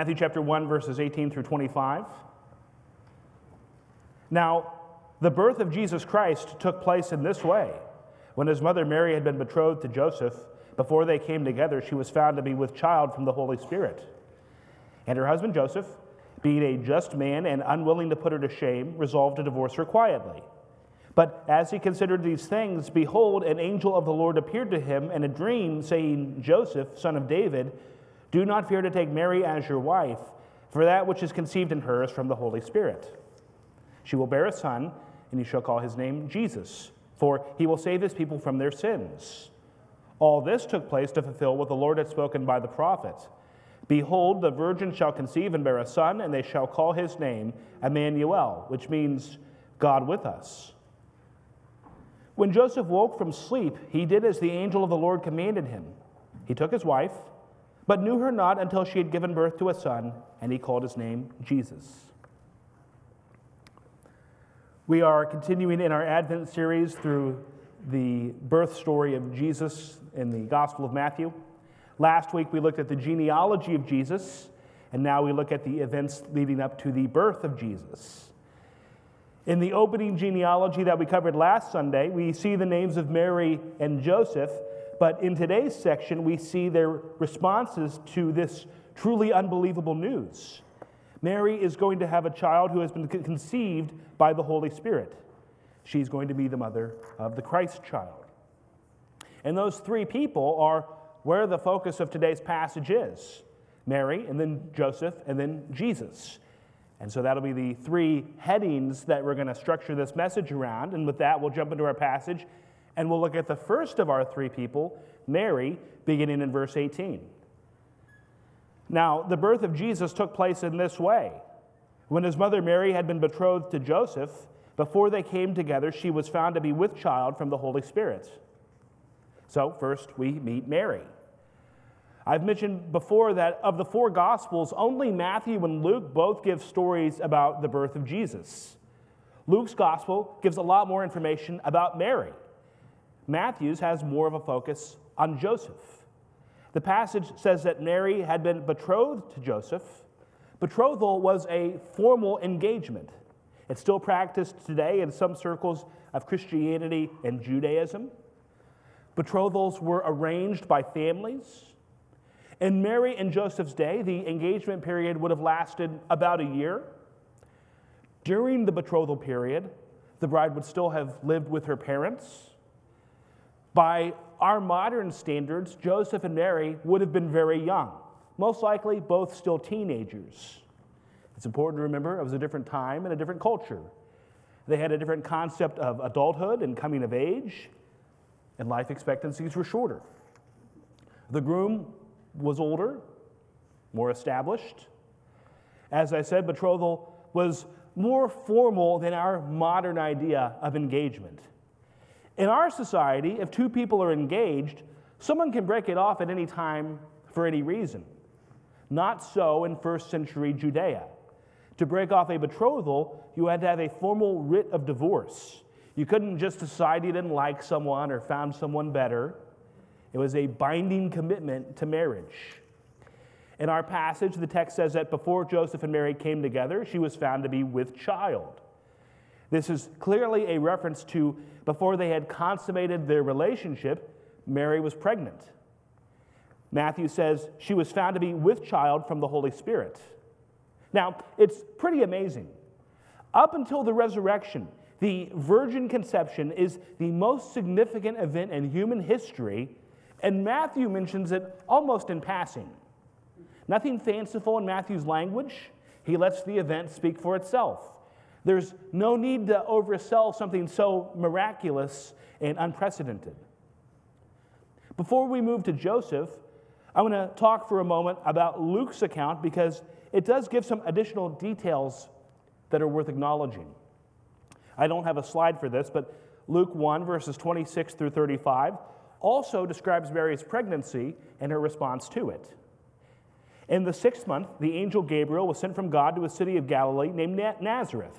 Matthew chapter 1, verses 18 through 25. Now, the birth of Jesus Christ took place in this way. When his mother Mary had been betrothed to Joseph, before they came together, she was found to be with child from the Holy Spirit. And her husband Joseph, being a just man and unwilling to put her to shame, resolved to divorce her quietly. But as he considered these things, behold, an angel of the Lord appeared to him in a dream, saying, Joseph, son of David, do not fear to take Mary as your wife, for that which is conceived in her is from the Holy Spirit. She will bear a son, and you shall call his name Jesus, for he will save his people from their sins. All this took place to fulfill what the Lord had spoken by the prophet. Behold, the virgin shall conceive and bear a son, and they shall call his name Emmanuel, which means God with us. When Joseph woke from sleep, he did as the angel of the Lord commanded him. He took his wife, but knew her not until she had given birth to a son, and he called his name Jesus. We are continuing in our Advent series through the birth story of Jesus in the Gospel of Matthew. Last week we looked at the genealogy of Jesus, and now we look at the events leading up to the birth of Jesus. In the opening genealogy that we covered last Sunday, we see the names of Mary and Joseph, but in today's section, we see their responses to this truly unbelievable news. Mary is going to have a child who has been conceived by the Holy Spirit. She's going to be the mother of the Christ child. And those three people are where the focus of today's passage is Mary, and then Joseph, and then Jesus. And so that'll be the three headings that we're going to structure this message around. And with that, we'll jump into our passage and we'll look at the first of our three people, Mary, beginning in verse 18. Now, the birth of Jesus took place in this way. When his mother Mary had been betrothed to Joseph, before they came together, she was found to be with child from the Holy Spirit. So, first we meet Mary. I've mentioned before that of the four Gospels, only Matthew and Luke both give stories about the birth of Jesus. Luke's Gospel gives a lot more information about Mary. Matthew's has more of a focus on Joseph. The passage says that Mary had been betrothed to Joseph. Betrothal was a formal engagement. It's still practiced today in some circles of Christianity and Judaism. Betrothals were arranged by families. In Mary and Joseph's day, the engagement period would have lasted about a year. During the betrothal period, the bride would still have lived with her parents. By our modern standards, Joseph and Mary would have been very young, most likely both still teenagers. It's important to remember it was a different time and a different culture. They had a different concept of adulthood and coming of age, and life expectancies were shorter. The groom was older, more established. As I said, betrothal was more formal than our modern idea of engagement. In our society, if two people are engaged, someone can break it off at any time for any reason. Not so in first century Judea. To break off a betrothal, you had to have a formal writ of divorce. You couldn't just decide you didn't like someone or found someone better. It was a binding commitment to marriage. In our passage, the text says that before Joseph and Mary came together, she was found to be with child. This is clearly a reference to before they had consummated their relationship, Mary was pregnant. Matthew says she was found to be with child from the Holy Spirit. Now, it's pretty amazing. Up until the resurrection, the virgin conception is the most significant event in human history, and Matthew mentions it almost in passing. Nothing fanciful in Matthew's language, he lets the event speak for itself. There's no need to oversell something so miraculous and unprecedented. Before we move to Joseph, I want to talk for a moment about Luke's account because it does give some additional details that are worth acknowledging. I don't have a slide for this, but Luke 1, verses 26 through 35, also describes Mary's pregnancy and her response to it. In the sixth month, the angel Gabriel was sent from God to a city of Galilee named Nazareth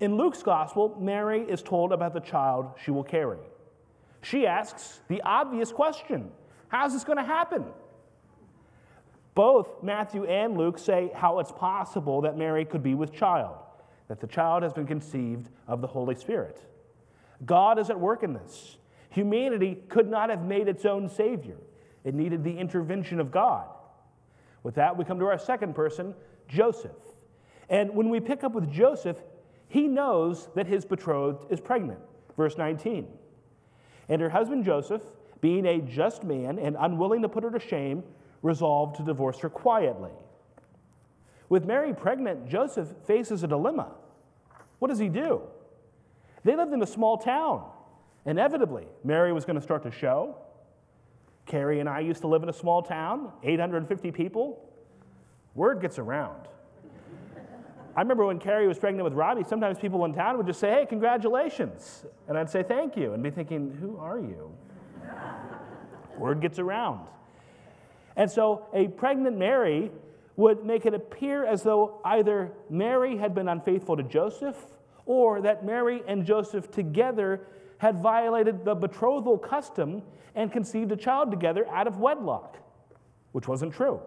In Luke's gospel, Mary is told about the child she will carry. She asks the obvious question How's this going to happen? Both Matthew and Luke say how it's possible that Mary could be with child, that the child has been conceived of the Holy Spirit. God is at work in this. Humanity could not have made its own Savior, it needed the intervention of God. With that, we come to our second person, Joseph. And when we pick up with Joseph, he knows that his betrothed is pregnant. Verse 19. And her husband Joseph, being a just man and unwilling to put her to shame, resolved to divorce her quietly. With Mary pregnant, Joseph faces a dilemma. What does he do? They lived in a small town. Inevitably, Mary was going to start to show. Carrie and I used to live in a small town, 850 people. Word gets around. I remember when Carrie was pregnant with Robbie, sometimes people in town would just say, Hey, congratulations. And I'd say, Thank you. And be thinking, Who are you? Word gets around. And so a pregnant Mary would make it appear as though either Mary had been unfaithful to Joseph or that Mary and Joseph together had violated the betrothal custom and conceived a child together out of wedlock, which wasn't true.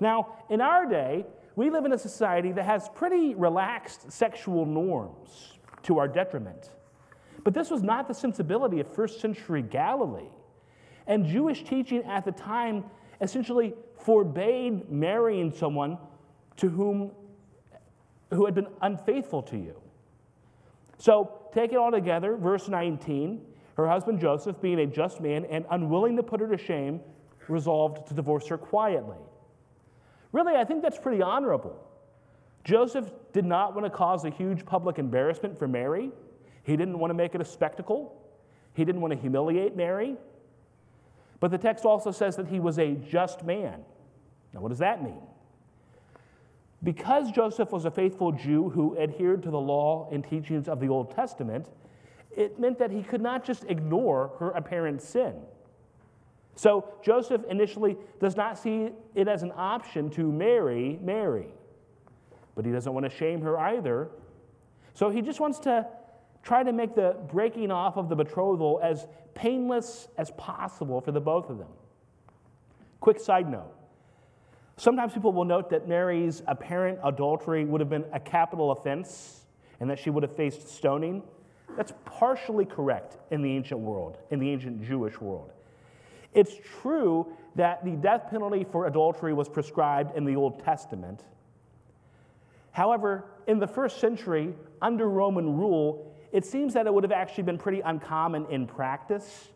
Now, in our day, we live in a society that has pretty relaxed sexual norms to our detriment. But this was not the sensibility of first century Galilee. And Jewish teaching at the time essentially forbade marrying someone to whom who had been unfaithful to you. So take it all together, verse 19. Her husband Joseph, being a just man and unwilling to put her to shame, resolved to divorce her quietly. Really, I think that's pretty honorable. Joseph did not want to cause a huge public embarrassment for Mary. He didn't want to make it a spectacle. He didn't want to humiliate Mary. But the text also says that he was a just man. Now, what does that mean? Because Joseph was a faithful Jew who adhered to the law and teachings of the Old Testament, it meant that he could not just ignore her apparent sin. So Joseph initially does not see it as an option to marry Mary, but he doesn't want to shame her either. So he just wants to try to make the breaking off of the betrothal as painless as possible for the both of them. Quick side note. Sometimes people will note that Mary's apparent adultery would have been a capital offense and that she would have faced stoning. That's partially correct in the ancient world, in the ancient Jewish world. It's true that the death penalty for adultery was prescribed in the Old Testament. However, in the first century, under Roman rule, it seems that it would have actually been pretty uncommon in practice.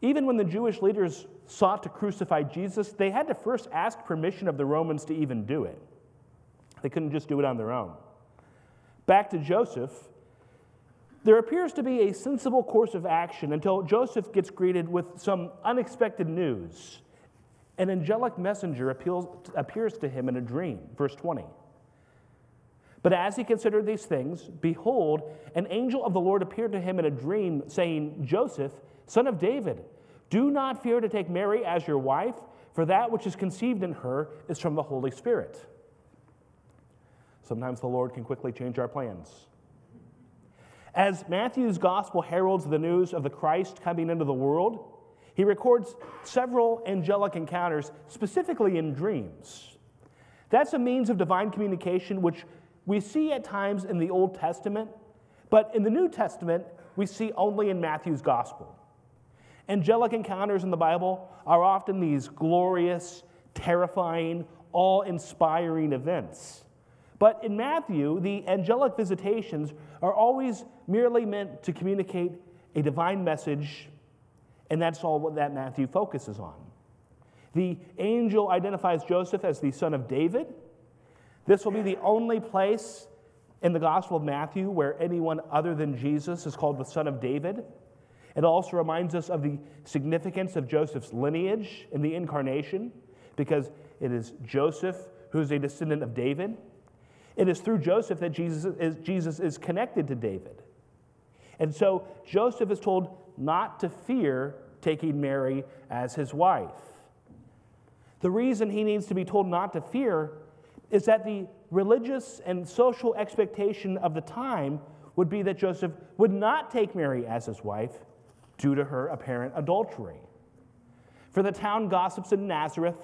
Even when the Jewish leaders sought to crucify Jesus, they had to first ask permission of the Romans to even do it. They couldn't just do it on their own. Back to Joseph, there appears to be a sensible course of action until Joseph gets greeted with some unexpected news. An angelic messenger appeals, appears to him in a dream, verse 20. But as he considered these things, behold, an angel of the Lord appeared to him in a dream, saying, Joseph, son of David, do not fear to take Mary as your wife, for that which is conceived in her is from the Holy Spirit. Sometimes the Lord can quickly change our plans. As Matthew's gospel heralds the news of the Christ coming into the world, he records several angelic encounters, specifically in dreams. That's a means of divine communication which we see at times in the Old Testament, but in the New Testament, we see only in Matthew's gospel. Angelic encounters in the Bible are often these glorious, terrifying, awe inspiring events. But in Matthew, the angelic visitations are always merely meant to communicate a divine message, and that's all that Matthew focuses on. The angel identifies Joseph as the son of David. This will be the only place in the Gospel of Matthew where anyone other than Jesus is called the son of David. It also reminds us of the significance of Joseph's lineage in the incarnation, because it is Joseph who is a descendant of David. It is through Joseph that Jesus is, Jesus is connected to David. And so Joseph is told not to fear taking Mary as his wife. The reason he needs to be told not to fear is that the religious and social expectation of the time would be that Joseph would not take Mary as his wife due to her apparent adultery. For the town gossips in Nazareth,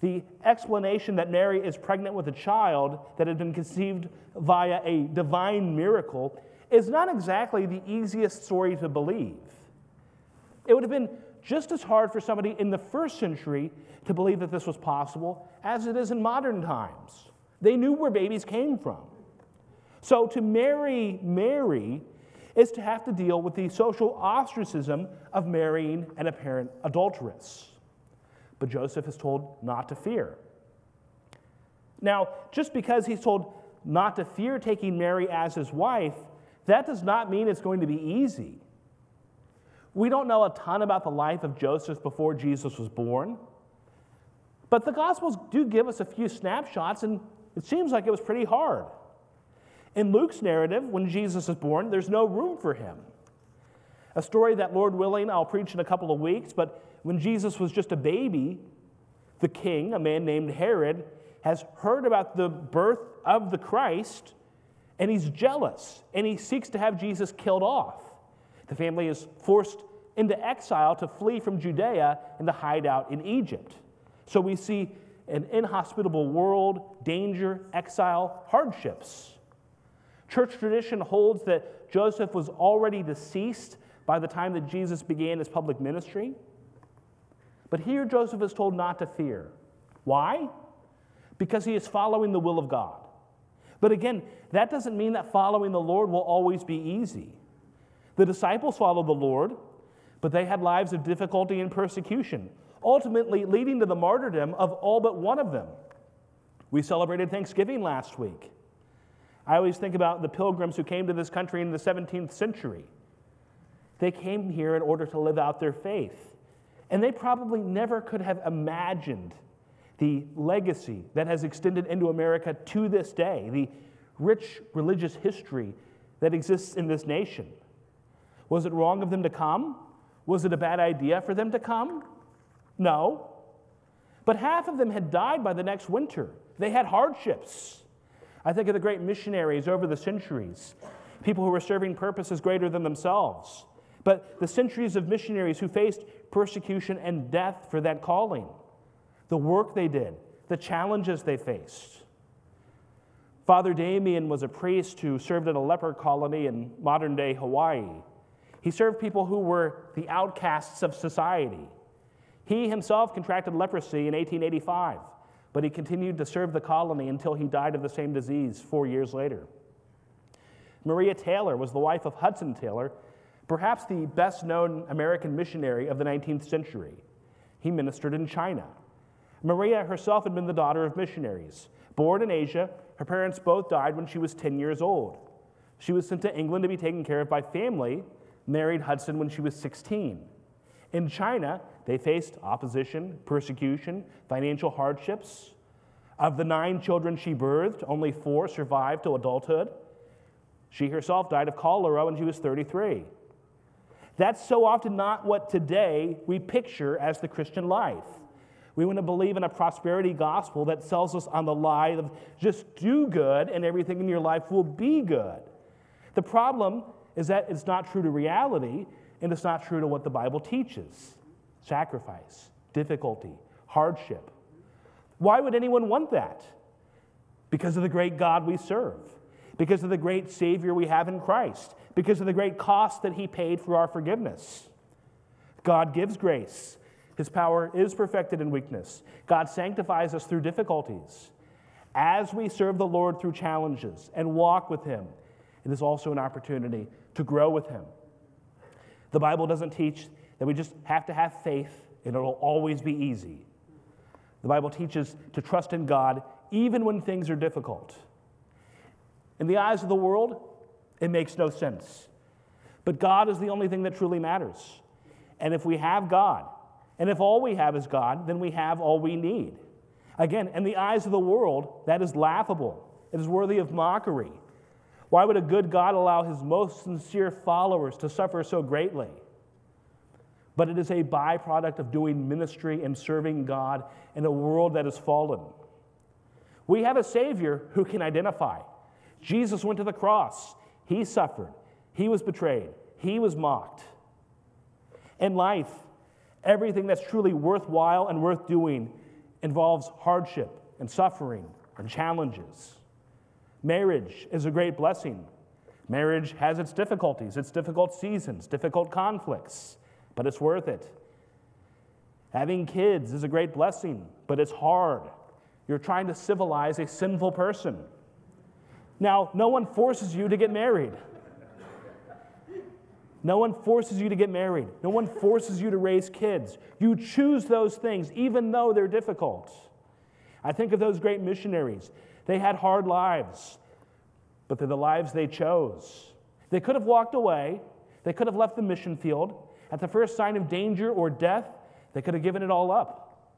the explanation that Mary is pregnant with a child that had been conceived via a divine miracle is not exactly the easiest story to believe. It would have been just as hard for somebody in the first century to believe that this was possible as it is in modern times. They knew where babies came from. So to marry Mary is to have to deal with the social ostracism of marrying an apparent adulteress. But Joseph is told not to fear. Now, just because he's told not to fear taking Mary as his wife, that does not mean it's going to be easy. We don't know a ton about the life of Joseph before Jesus was born, but the Gospels do give us a few snapshots, and it seems like it was pretty hard. In Luke's narrative, when Jesus is born, there's no room for him. A story that, Lord willing, I'll preach in a couple of weeks, but when Jesus was just a baby, the king, a man named Herod, has heard about the birth of the Christ, and he's jealous, and he seeks to have Jesus killed off. The family is forced into exile to flee from Judea and to hide out in Egypt. So we see an inhospitable world, danger, exile, hardships. Church tradition holds that Joseph was already deceased by the time that Jesus began his public ministry. But here Joseph is told not to fear. Why? Because he is following the will of God. But again, that doesn't mean that following the Lord will always be easy. The disciples followed the Lord, but they had lives of difficulty and persecution, ultimately leading to the martyrdom of all but one of them. We celebrated Thanksgiving last week. I always think about the pilgrims who came to this country in the 17th century. They came here in order to live out their faith. And they probably never could have imagined the legacy that has extended into America to this day, the rich religious history that exists in this nation. Was it wrong of them to come? Was it a bad idea for them to come? No. But half of them had died by the next winter. They had hardships. I think of the great missionaries over the centuries, people who were serving purposes greater than themselves. But the centuries of missionaries who faced persecution and death for that calling, the work they did, the challenges they faced. Father Damien was a priest who served in a leper colony in modern day Hawaii. He served people who were the outcasts of society. He himself contracted leprosy in 1885 but he continued to serve the colony until he died of the same disease four years later. Maria Taylor was the wife of Hudson Taylor, perhaps the best known American missionary of the 19th century. He ministered in China. Maria herself had been the daughter of missionaries. Born in Asia, her parents both died when she was 10 years old. She was sent to England to be taken care of by family, married Hudson when she was 16. In China, they faced opposition, persecution, financial hardships. Of the nine children she birthed, only four survived to adulthood. She herself died of cholera when she was 33. That's so often not what today we picture as the Christian life. We want to believe in a prosperity gospel that sells us on the lie of just do good and everything in your life will be good. The problem is that it's not true to reality and it's not true to what the Bible teaches sacrifice, difficulty, hardship. Why would anyone want that? Because of the great God we serve, because of the great Savior we have in Christ, because of the great cost that He paid for our forgiveness. God gives grace. His power is perfected in weakness. God sanctifies us through difficulties. As we serve the Lord through challenges and walk with Him, it is also an opportunity to grow with Him. The Bible doesn't teach that we just have to have faith and it'll always be easy. The Bible teaches to trust in God even when things are difficult. In the eyes of the world, it makes no sense. But God is the only thing that truly matters. And if we have God, and if all we have is God, then we have all we need. Again, in the eyes of the world, that is laughable. It is worthy of mockery. Why would a good God allow his most sincere followers to suffer so greatly? But it is a byproduct of doing ministry and serving God in a world that is fallen. We have a Savior who can identify. Jesus went to the cross, he suffered, he was betrayed, he was mocked. In life, everything that's truly worthwhile and worth doing involves hardship and suffering and challenges. Marriage is a great blessing. Marriage has its difficulties, its difficult seasons, difficult conflicts, but it's worth it. Having kids is a great blessing, but it's hard. You're trying to civilize a sinful person. Now, no one forces you to get married. No one forces you to get married. No one forces you to raise kids. You choose those things, even though they're difficult. I think of those great missionaries. They had hard lives, but they're the lives they chose. They could have walked away, they could have left the mission field. At the first sign of danger or death, they could have given it all up.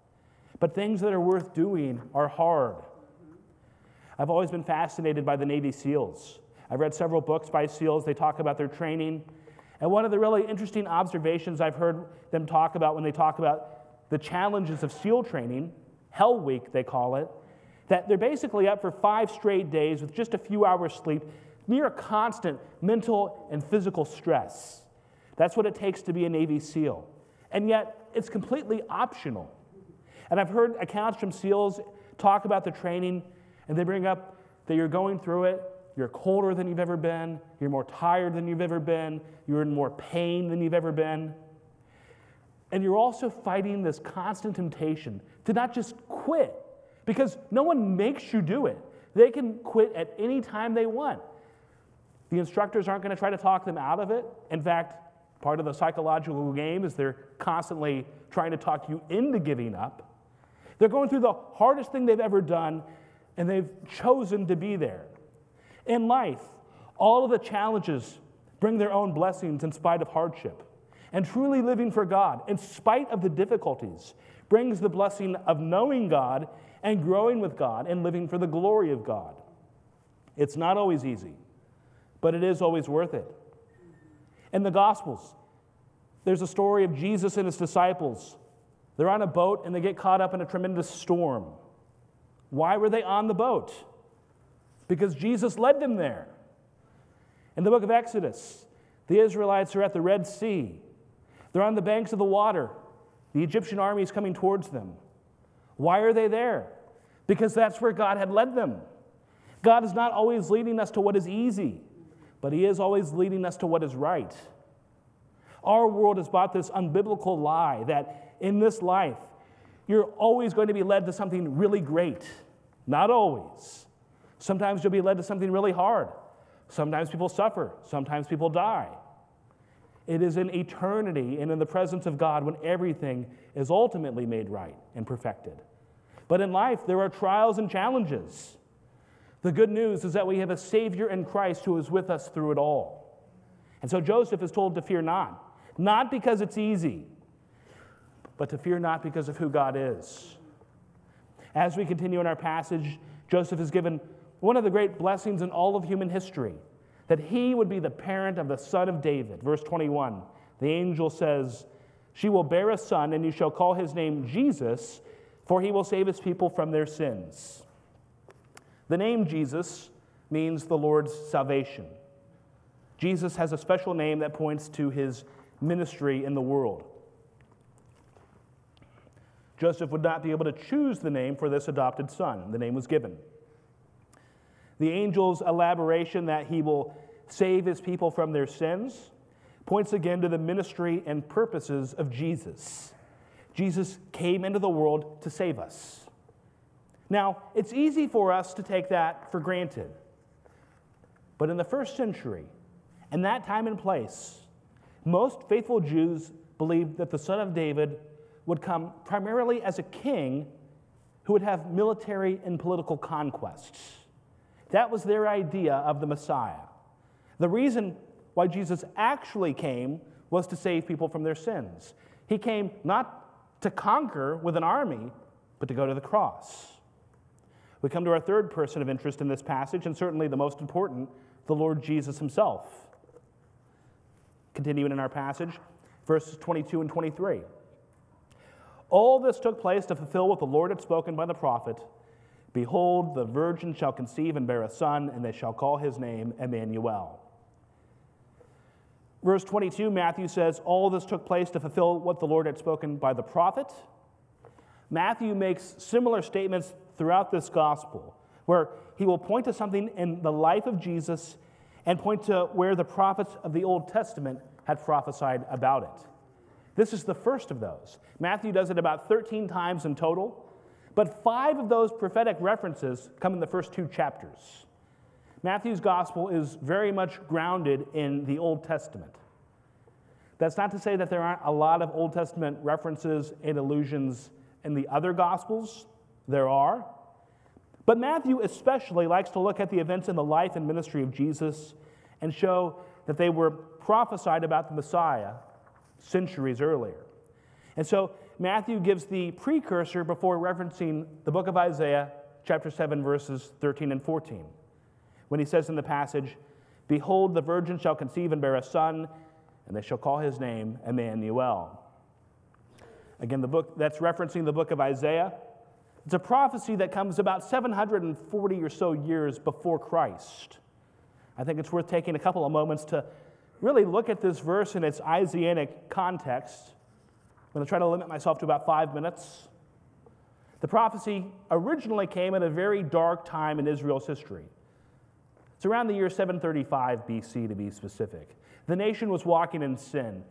But things that are worth doing are hard. I've always been fascinated by the Navy SEALs. I've read several books by SEALs. They talk about their training. And one of the really interesting observations I've heard them talk about when they talk about the challenges of SEAL training, Hell Week, they call it, that they're basically up for five straight days with just a few hours sleep, near constant mental and physical stress. That's what it takes to be a Navy SEAL. And yet, it's completely optional. And I've heard accounts from SEALs talk about the training, and they bring up that you're going through it, you're colder than you've ever been, you're more tired than you've ever been, you're in more pain than you've ever been. And you're also fighting this constant temptation to not just quit, because no one makes you do it. They can quit at any time they want. The instructors aren't going to try to talk them out of it. In fact, part of the psychological game is they're constantly trying to talk you into giving up. They're going through the hardest thing they've ever done, and they've chosen to be there. In life, all of the challenges bring their own blessings in spite of hardship. And truly living for God, in spite of the difficulties, brings the blessing of knowing God and growing with God and living for the glory of God. It's not always easy, but it is always worth it. In the Gospels, there's a story of Jesus and his disciples. They're on a boat and they get caught up in a tremendous storm. Why were they on the boat? Because Jesus led them there. In the book of Exodus, the Israelites are at the Red Sea. They're on the banks of the water. The Egyptian army is coming towards them. Why are they there? Because that's where God had led them. God is not always leading us to what is easy, but He is always leading us to what is right. Our world has bought this unbiblical lie that in this life, you're always going to be led to something really great. Not always. Sometimes you'll be led to something really hard. Sometimes people suffer. Sometimes people die. It is in eternity and in the presence of God when everything is ultimately made right and perfected. But in life, there are trials and challenges. The good news is that we have a Savior in Christ who is with us through it all. And so Joseph is told to fear not, not because it's easy, but to fear not because of who God is. As we continue in our passage, Joseph is given one of the great blessings in all of human history that he would be the parent of the son of David. Verse 21, the angel says, She will bear a son, and you shall call his name Jesus, for he will save his people from their sins. The name Jesus means the Lord's salvation. Jesus has a special name that points to his ministry in the world. Joseph would not be able to choose the name for this adopted son. The name was given. The angel's elaboration that he will save his people from their sins points again to the ministry and purposes of Jesus. Jesus came into the world to save us. Now, it's easy for us to take that for granted. But in the first century, in that time and place, most faithful Jews believed that the Son of David would come primarily as a king who would have military and political conquests. That was their idea of the Messiah. The reason why Jesus actually came was to save people from their sins. He came not to conquer with an army, but to go to the cross. We come to our third person of interest in this passage, and certainly the most important, the Lord Jesus himself. Continuing in our passage, verses 22 and 23. All this took place to fulfill what the Lord had spoken by the prophet Behold, the virgin shall conceive and bear a son, and they shall call his name Emmanuel. Verse 22, Matthew says, All this took place to fulfill what the Lord had spoken by the prophet. Matthew makes similar statements throughout this gospel, where he will point to something in the life of Jesus and point to where the prophets of the Old Testament had prophesied about it. This is the first of those. Matthew does it about 13 times in total, but five of those prophetic references come in the first two chapters. Matthew's gospel is very much grounded in the Old Testament. That's not to say that there aren't a lot of Old Testament references and allusions in the other gospels. There are. But Matthew especially likes to look at the events in the life and ministry of Jesus and show that they were prophesied about the Messiah centuries earlier. And so Matthew gives the precursor before referencing the book of Isaiah, chapter 7, verses 13 and 14, when he says in the passage, Behold, the virgin shall conceive and bear a son, and they shall call his name Emmanuel. Again, the book that's referencing the book of Isaiah. It's a prophecy that comes about 740 or so years before Christ. I think it's worth taking a couple of moments to really look at this verse in its Isaianic context. I'm going to try to limit myself to about five minutes. The prophecy originally came at a very dark time in Israel's history. It's around the year 735 BC to be specific. The nation was walking in sin.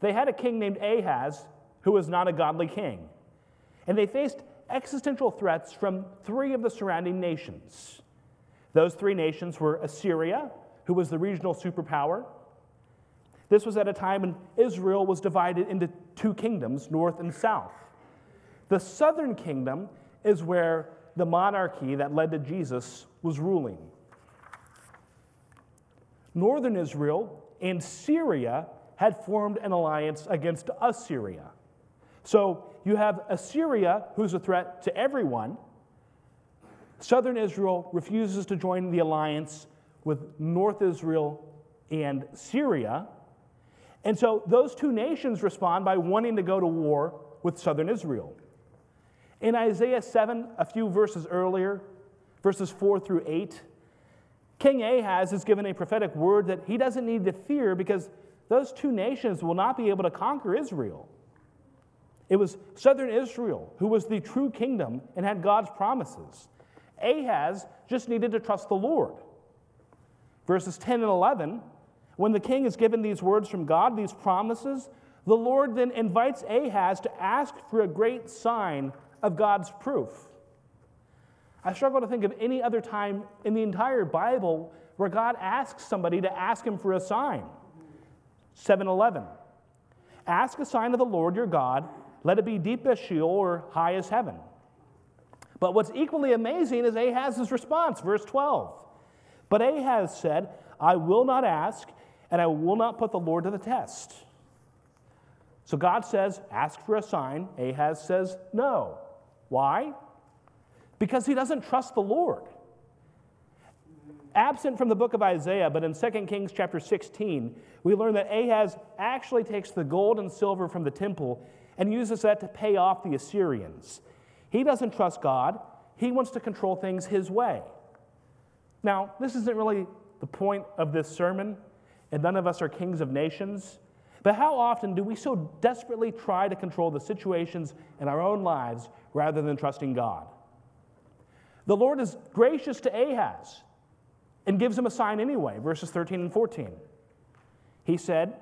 They had a king named Ahaz who was not a godly king. And they faced existential threats from three of the surrounding nations. Those three nations were Assyria, who was the regional superpower. This was at a time when Israel was divided into two kingdoms, north and south. The southern kingdom is where the monarchy that led to Jesus was ruling. Northern Israel and Syria had formed an alliance against Assyria. So you have Assyria, who's a threat to everyone. Southern Israel refuses to join the alliance with North Israel and Syria. And so those two nations respond by wanting to go to war with southern Israel. In Isaiah 7, a few verses earlier, verses 4 through 8, King Ahaz is given a prophetic word that he doesn't need to fear because those two nations will not be able to conquer Israel. It was southern Israel who was the true kingdom and had God's promises. Ahaz just needed to trust the Lord. Verses 10 and 11, when the king is given these words from God, these promises, the Lord then invites Ahaz to ask for a great sign of God's proof. I struggle to think of any other time in the entire Bible where God asks somebody to ask him for a sign. 711. Ask a sign of the Lord your God let it be deep as Sheol or high as heaven. But what's equally amazing is Ahaz's response, verse 12. But Ahaz said, I will not ask, and I will not put the Lord to the test. So God says, Ask for a sign. Ahaz says, No. Why? Because he doesn't trust the Lord. Absent from the book of Isaiah, but in 2 Kings chapter 16, we learn that Ahaz actually takes the gold and silver from the temple and uses that to pay off the Assyrians. He doesn't trust God, he wants to control things his way. Now, this isn't really the point of this sermon, and none of us are kings of nations. But how often do we so desperately try to control the situations in our own lives rather than trusting God? The Lord is gracious to Ahaz and gives him a sign anyway, verses 13 and 14. He said,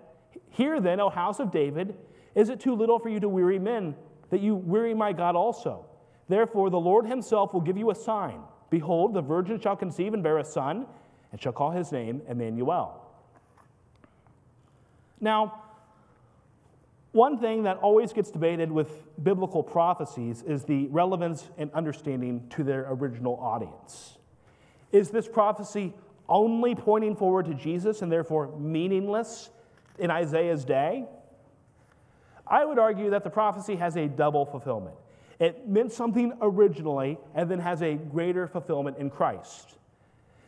Hear then, O house of David, is it too little for you to weary men, that you weary my God also? Therefore, the Lord himself will give you a sign. Behold, the virgin shall conceive and bear a son, and shall call his name Emmanuel. Now, one thing that always gets debated with biblical prophecies is the relevance and understanding to their original audience. Is this prophecy only pointing forward to Jesus and therefore meaningless in Isaiah's day? I would argue that the prophecy has a double fulfillment. It meant something originally and then has a greater fulfillment in Christ.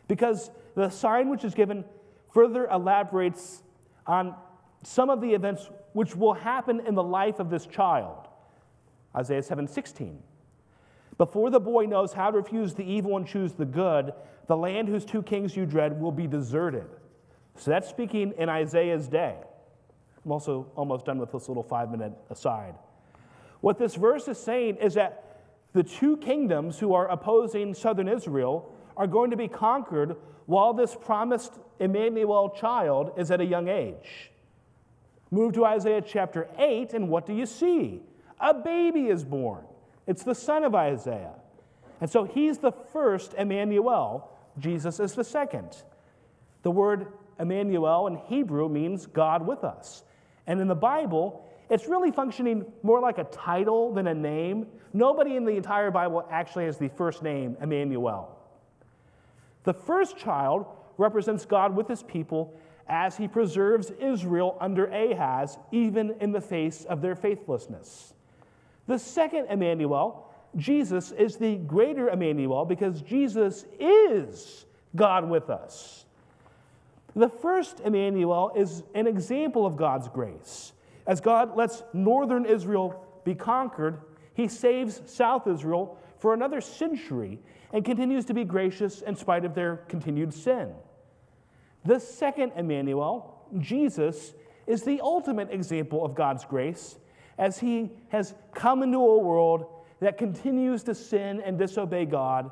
Because the sign which is given further elaborates on some of the events which will happen in the life of this child. Isaiah 7:16. Before the boy knows how to refuse the evil and choose the good, the land whose two kings you dread will be deserted. So that's speaking in Isaiah's day. I'm also almost done with this little five minute aside. What this verse is saying is that the two kingdoms who are opposing southern Israel are going to be conquered while this promised Emmanuel child is at a young age. Move to Isaiah chapter 8, and what do you see? A baby is born. It's the son of Isaiah. And so he's the first Emmanuel, Jesus is the second. The word Emmanuel in Hebrew means God with us. And in the Bible, it's really functioning more like a title than a name. Nobody in the entire Bible actually has the first name, Emmanuel. The first child represents God with his people as he preserves Israel under Ahaz, even in the face of their faithlessness. The second Emmanuel, Jesus, is the greater Emmanuel because Jesus is God with us. The first Emmanuel is an example of God's grace. As God lets northern Israel be conquered, he saves South Israel for another century and continues to be gracious in spite of their continued sin. The second Emmanuel, Jesus, is the ultimate example of God's grace as he has come into a world that continues to sin and disobey God,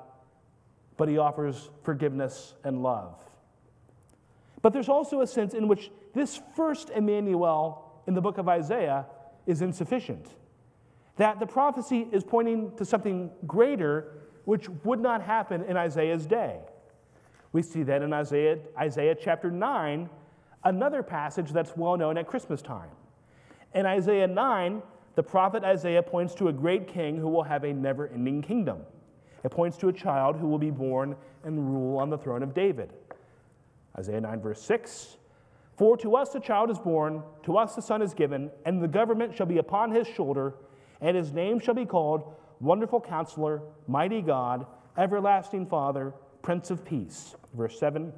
but he offers forgiveness and love. But there's also a sense in which this first Emmanuel in the book of Isaiah is insufficient. That the prophecy is pointing to something greater which would not happen in Isaiah's day. We see that in Isaiah, Isaiah chapter 9, another passage that's well known at Christmas time. In Isaiah 9, the prophet Isaiah points to a great king who will have a never ending kingdom. It points to a child who will be born and rule on the throne of David. Isaiah 9, verse 6 For to us a child is born, to us a son is given, and the government shall be upon his shoulder, and his name shall be called Wonderful Counselor, Mighty God, Everlasting Father Prince of Peace. Verse 7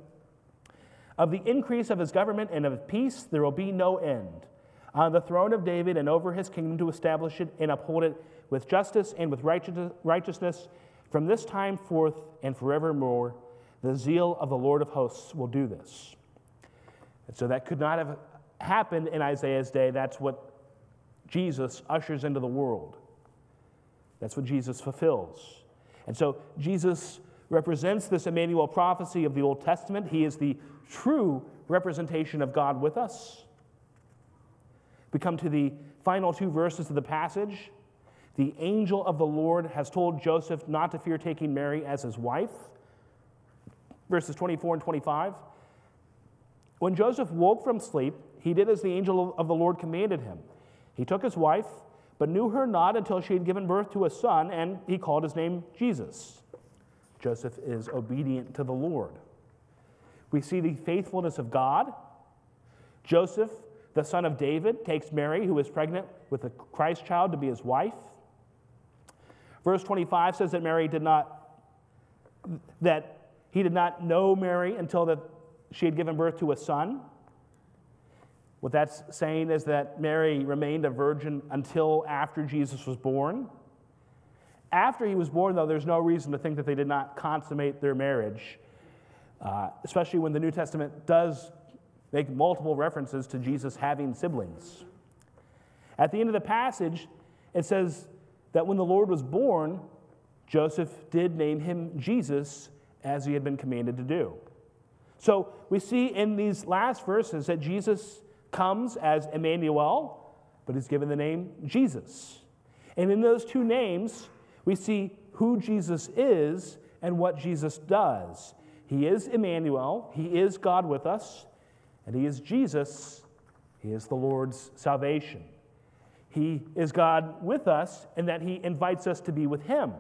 Of the increase of his government and of peace there will be no end. On the throne of David and over his kingdom to establish it and uphold it with justice and with righteousness from this time forth and forevermore. The zeal of the Lord of hosts will do this. And so that could not have happened in Isaiah's day. That's what Jesus ushers into the world. That's what Jesus fulfills. And so Jesus represents this Emmanuel prophecy of the Old Testament. He is the true representation of God with us. We come to the final two verses of the passage. The angel of the Lord has told Joseph not to fear taking Mary as his wife. Verses 24 and 25. When Joseph woke from sleep, he did as the angel of the Lord commanded him. He took his wife, but knew her not until she had given birth to a son, and he called his name Jesus. Joseph is obedient to the Lord. We see the faithfulness of God. Joseph, the son of David, takes Mary, who is pregnant with the Christ child, to be his wife. Verse 25 says that Mary did not, that he did not know Mary until that she had given birth to a son. What that's saying is that Mary remained a virgin until after Jesus was born. After he was born, though, there's no reason to think that they did not consummate their marriage, uh, especially when the New Testament does make multiple references to Jesus having siblings. At the end of the passage, it says that when the Lord was born, Joseph did name him Jesus as he had been commanded to do. So we see in these last verses that Jesus comes as Emmanuel, but he's given the name Jesus. And in those two names, We see who Jesus is and what Jesus does. He is Emmanuel, He is God with us, and He is Jesus, He is the Lord's salvation. He is God with us, and that He invites us to be with Him.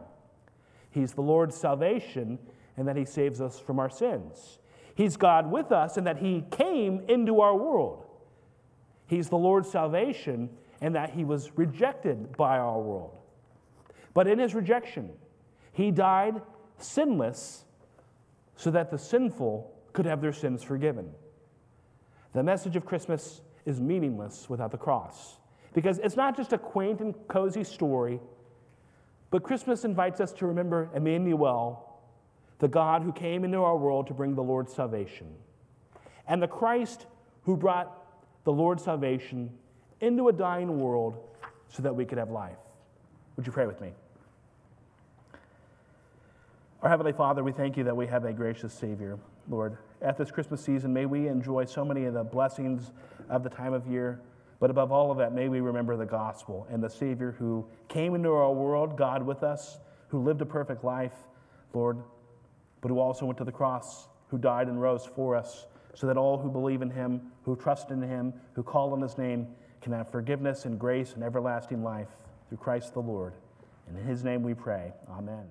He's the Lord's salvation, and that He saves us from our sins. He's God with us, and that He came into our world. He's the Lord's salvation, and that He was rejected by our world. But in His rejection, He died sinless so that the sinful could have their sins forgiven. The message of Christmas is meaningless without the cross because it's not just a quaint and cozy story, but Christmas invites us to remember Emmanuel, the God who came into our world to bring the Lord's salvation, and the Christ who brought the Lord's salvation into a dying world so that we could have life. Would you pray with me? Our Heavenly Father, we thank you that we have a gracious Savior, Lord. At this Christmas season, may we enjoy so many of the blessings of the time of year, but above all of that, may we remember the gospel and the Savior who came into our world, God with us, who lived a perfect life, Lord, but who also went to the cross, who died and rose for us, so that all who believe in Him, who trust in Him, who call on His name, can have forgiveness and grace and everlasting life through Christ the Lord. And in His name we pray. Amen.